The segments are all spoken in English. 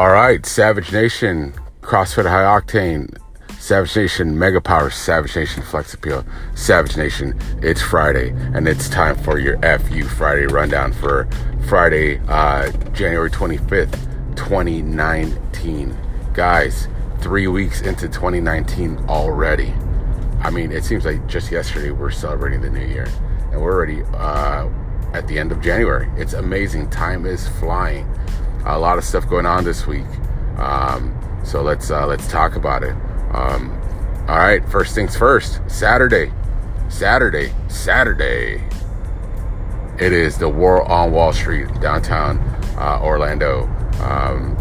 All right, Savage Nation, CrossFit High Octane, Savage Nation Mega Power, Savage Nation Flex Appeal, Savage Nation. It's Friday, and it's time for your FU Friday rundown for Friday, uh, January 25th, 2019. Guys, three weeks into 2019 already. I mean, it seems like just yesterday we're celebrating the new year, and we're already uh, at the end of January. It's amazing. Time is flying. A lot of stuff going on this week. Um, so let's uh, let's talk about it. Um, all right, first things first. Saturday, Saturday, Saturday. It is the War on Wall Street, downtown uh, Orlando. Um,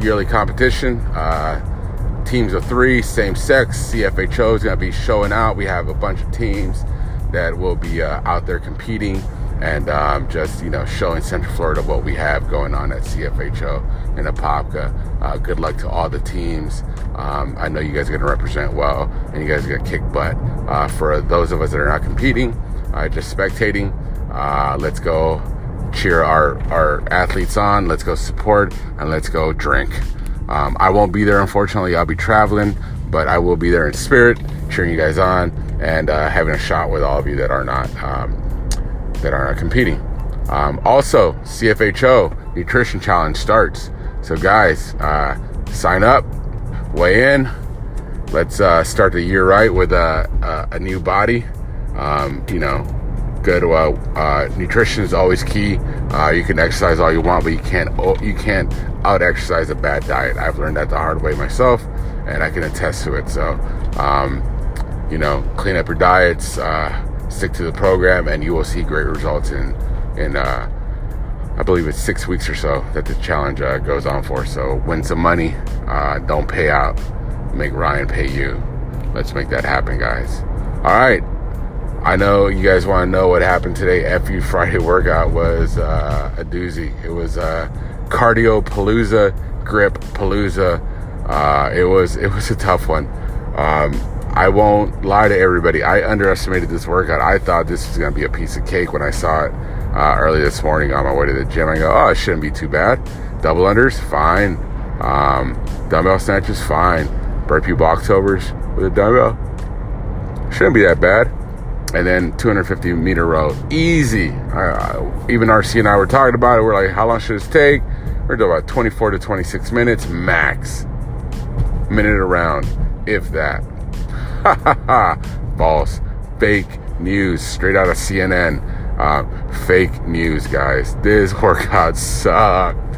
yearly competition. Uh, teams of three, same sex. CFHO is going to be showing out. We have a bunch of teams that will be uh, out there competing and um, just you know showing Central Florida what we have going on at CFHO in Apopka. Uh, good luck to all the teams. Um, I know you guys are going to represent well, and you guys are going to kick butt. Uh, for those of us that are not competing, uh, just spectating, uh, let's go cheer our our athletes on. Let's go support and let's go drink. Um, I won't be there, unfortunately. I'll be traveling, but I will be there in spirit, cheering you guys on and uh, having a shot with all of you that are not. That are competing. Um, also, CFHO Nutrition Challenge starts. So, guys, uh, sign up, weigh in. Let's uh, start the year right with a, a, a new body. Um, you know, good. Uh, uh, nutrition is always key. Uh, you can exercise all you want, but you can't you can't out exercise a bad diet. I've learned that the hard way myself, and I can attest to it. So, um, you know, clean up your diets uh, stick to the program, and you will see great results in in uh, I believe it's six weeks or so that the challenge uh, goes on for. So win some money, uh, don't pay out, make Ryan pay you. Let's make that happen, guys. All right. I know you guys want to know what happened today. FU Friday workout was uh, a doozy. It was uh, cardio palooza, grip palooza. Uh, it was it was a tough one. Um, I won't lie to everybody. I underestimated this workout. I thought this was going to be a piece of cake when I saw it uh, early this morning on my way to the gym. I go, oh, it shouldn't be too bad. Double unders, fine. Um, dumbbell snatches, fine. Burpee box overs with a dumbbell, shouldn't be that bad. And then 250 meter row, easy. Even RC and I were talking about it. We're like, how long should this take? We're doing about 24 to 26 minutes max. Minute around, if that. False. Fake news. Straight out of CNN. Uh, fake news, guys. This workout sucked.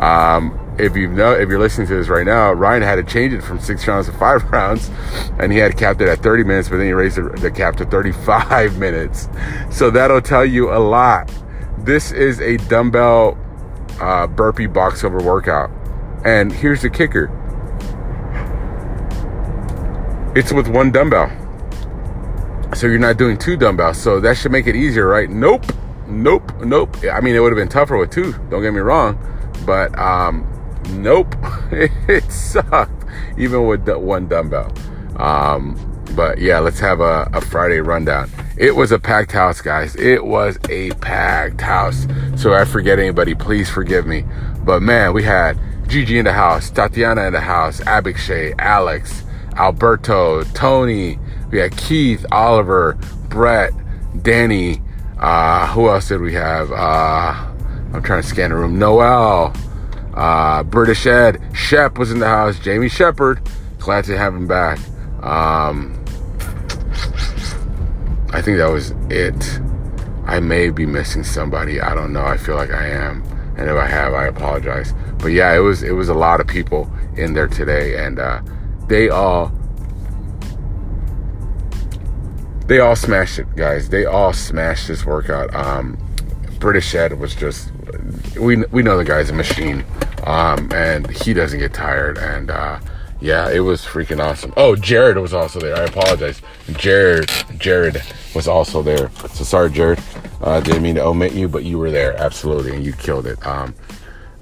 Um, if you know, if you're listening to this right now, Ryan had to change it from six rounds to five rounds, and he had capped it at 30 minutes, but then he raised the, the cap to 35 minutes. So that'll tell you a lot. This is a dumbbell uh, burpee box over workout, and here's the kicker: it's with one dumbbell. So you're not doing two dumbbells. So that should make it easier, right? Nope. Nope. Nope. I mean, it would have been tougher with two. Don't get me wrong. But um, nope. it sucked, even with one dumbbell. Um, but yeah, let's have a, a Friday rundown. It was a packed house, guys. It was a packed house. So I forget anybody, please forgive me. But man, we had Gigi in the house, Tatiana in the house, Abikshay, Alex, Alberto, Tony, we had Keith, Oliver, Brett, Danny. Uh, who else did we have? Uh, I'm trying to scan the room. Noel, uh, British Ed, Shep was in the house. Jamie Shepard, glad to have him back. Um, I think that was it. I may be missing somebody. I don't know. I feel like I am, and if I have, I apologize. But yeah, it was it was a lot of people in there today, and uh, they all they all smashed it, guys. They all smashed this workout. Um, British Ed was just we we know the guy's a machine, um, and he doesn't get tired. And uh, yeah, it was freaking awesome. Oh, Jared was also there. I apologize. Jared Jared was also there. So sorry, Jared. Uh, didn't mean to omit you, but you were there absolutely, and you killed it. Um,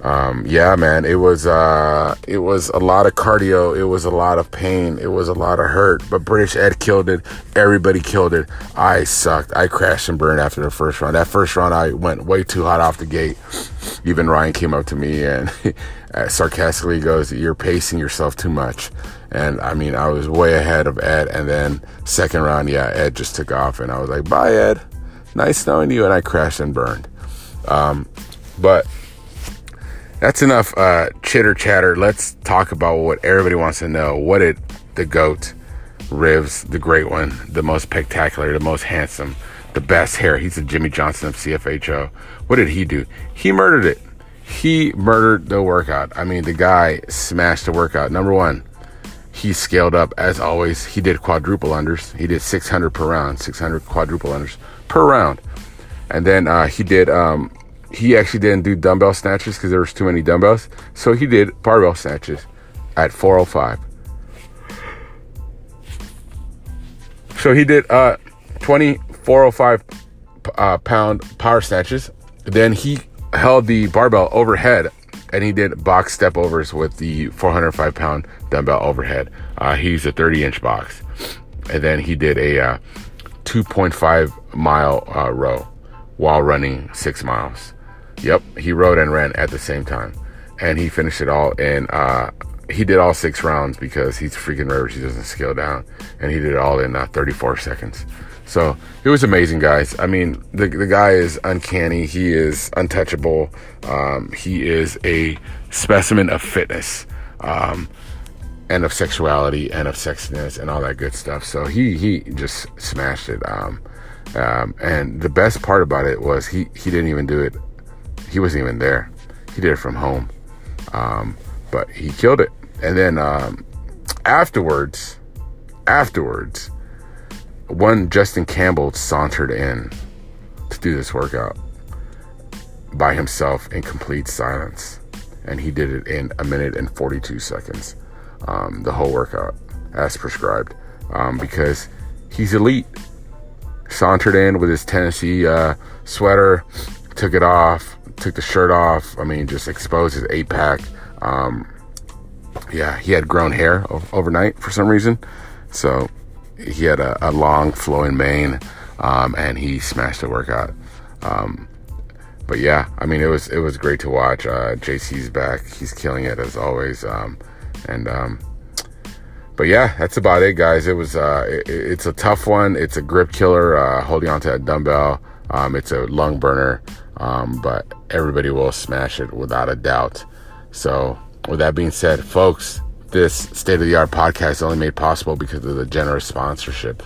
um, yeah, man, it was uh, it was a lot of cardio. It was a lot of pain. It was a lot of hurt. But British Ed killed it. Everybody killed it. I sucked. I crashed and burned after the first round. That first round, I went way too hot off the gate. Even Ryan came up to me and sarcastically goes, "You're pacing yourself too much." And I mean, I was way ahead of Ed. And then second round, yeah, Ed just took off, and I was like, "Bye, Ed. Nice knowing you." And I crashed and burned. Um, but that's enough uh, chitter chatter. Let's talk about what everybody wants to know. What did the GOAT, Rivs, the great one, the most spectacular, the most handsome, the best hair, he's the Jimmy Johnson of CFHO. What did he do? He murdered it. He murdered the workout. I mean, the guy smashed the workout. Number one, he scaled up as always. He did quadruple unders. He did 600 per round, 600 quadruple unders per round. And then uh, he did um, he actually didn't do dumbbell snatches because there was too many dumbbells. So he did barbell snatches at 405. So he did uh 20 405 uh, pound power snatches. Then he held the barbell overhead and he did box step overs with the 405 pound dumbbell overhead. Uh, he used a 30 inch box. And then he did a uh, 2.5 mile uh, row while running six miles. Yep, he rode and ran at the same time, and he finished it all in. Uh, he did all six rounds because he's freaking rivers. He doesn't scale down, and he did it all in uh, 34 seconds. So it was amazing, guys. I mean, the the guy is uncanny. He is untouchable. Um, he is a specimen of fitness. Um, and of sexuality and of sexiness and all that good stuff. So he he just smashed it. Um, um, and the best part about it was he he didn't even do it he wasn't even there. He did it from home. Um, but he killed it. And then um, afterwards, afterwards, one Justin Campbell sauntered in to do this workout by himself in complete silence. And he did it in a minute and 42 seconds, um, the whole workout as prescribed, um, because he's elite. Sauntered in with his Tennessee uh, sweater, took it off, took the shirt off. I mean, just exposed his eight pack. Um, yeah, he had grown hair overnight for some reason. So he had a, a long flowing mane, um, and he smashed the workout. Um, but yeah, I mean, it was it was great to watch. Uh, JC's back; he's killing it as always. Um, and um, but yeah, that's about it, guys. It was uh, it, it's a tough one. It's a grip killer. Uh, holding onto a dumbbell. Um, it's a lung burner. Um, but everybody will smash it without a doubt. So, with that being said, folks, this state of the art podcast is only made possible because of the generous sponsorship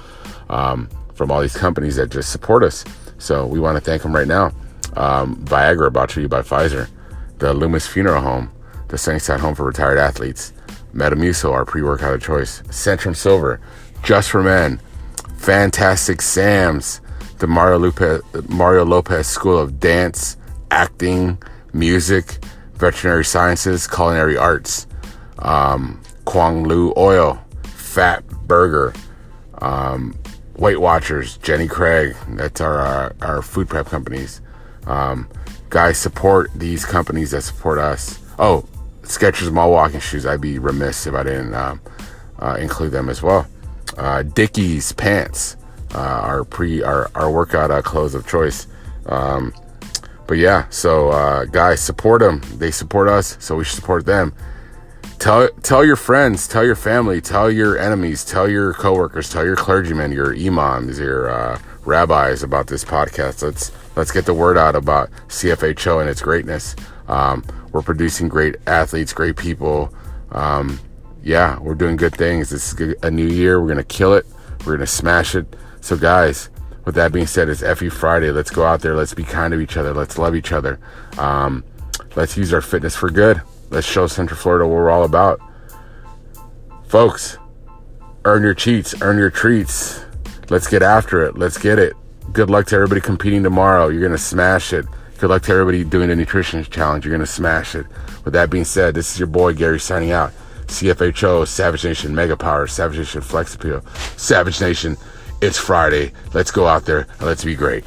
um, from all these companies that just support us. So, we want to thank them right now. Um, Viagra, brought to you by Pfizer, the Loomis Funeral Home, the Sunnyside Home for Retired Athletes, Metamucil, our pre workout of choice, Centrum Silver, Just for Men, Fantastic Sam's, the Mario Lopez, Mario Lopez School of Dance, Acting, Music, Veterinary Sciences, Culinary Arts, um, Kwang Lu Oil, Fat Burger, um, Weight Watchers, Jenny Craig. That's our our, our food prep companies. Um, guys, support these companies that support us. Oh, Skechers Mall Walking Shoes. I'd be remiss if I didn't um, uh, include them as well. Uh, Dickies Pants uh, our pre our, our workout uh, clothes of choice. Um, but yeah, so uh, guys, support them. They support us, so we should support them. Tell tell your friends, tell your family, tell your enemies, tell your coworkers, tell your clergymen, your imams, your uh, rabbis about this podcast. Let's let's get the word out about CFHO and its greatness. Um, we're producing great athletes, great people. Um, yeah, we're doing good things. This is a new year. We're gonna kill it. We're gonna smash it. So, guys, with that being said, it's FU Friday. Let's go out there. Let's be kind to each other. Let's love each other. Um, let's use our fitness for good. Let's show Central Florida what we're all about. Folks, earn your cheats, earn your treats. Let's get after it. Let's get it. Good luck to everybody competing tomorrow. You're going to smash it. Good luck to everybody doing the nutrition challenge. You're going to smash it. With that being said, this is your boy Gary signing out. CFHO, Savage Nation Mega Power, Savage Nation Flex Appeal, Savage Nation. It's Friday. Let's go out there and let's be great.